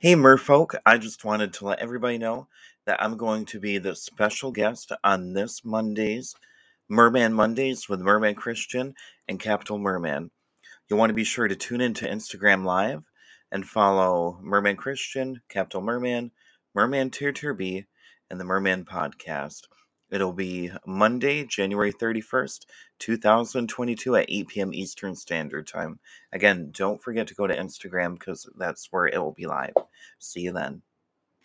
Hey, Merfolk, I just wanted to let everybody know that I'm going to be the special guest on this Monday's Merman Mondays with Merman Christian and Capital Merman. You'll want to be sure to tune in to Instagram Live and follow Merman Christian, Capital Merman, Merman Terter B, and the Merman Podcast. It'll be Monday, January 31st, 2022 at 8 p.m. Eastern Standard Time. Again, don't forget to go to Instagram because that's where it will be live. See you then.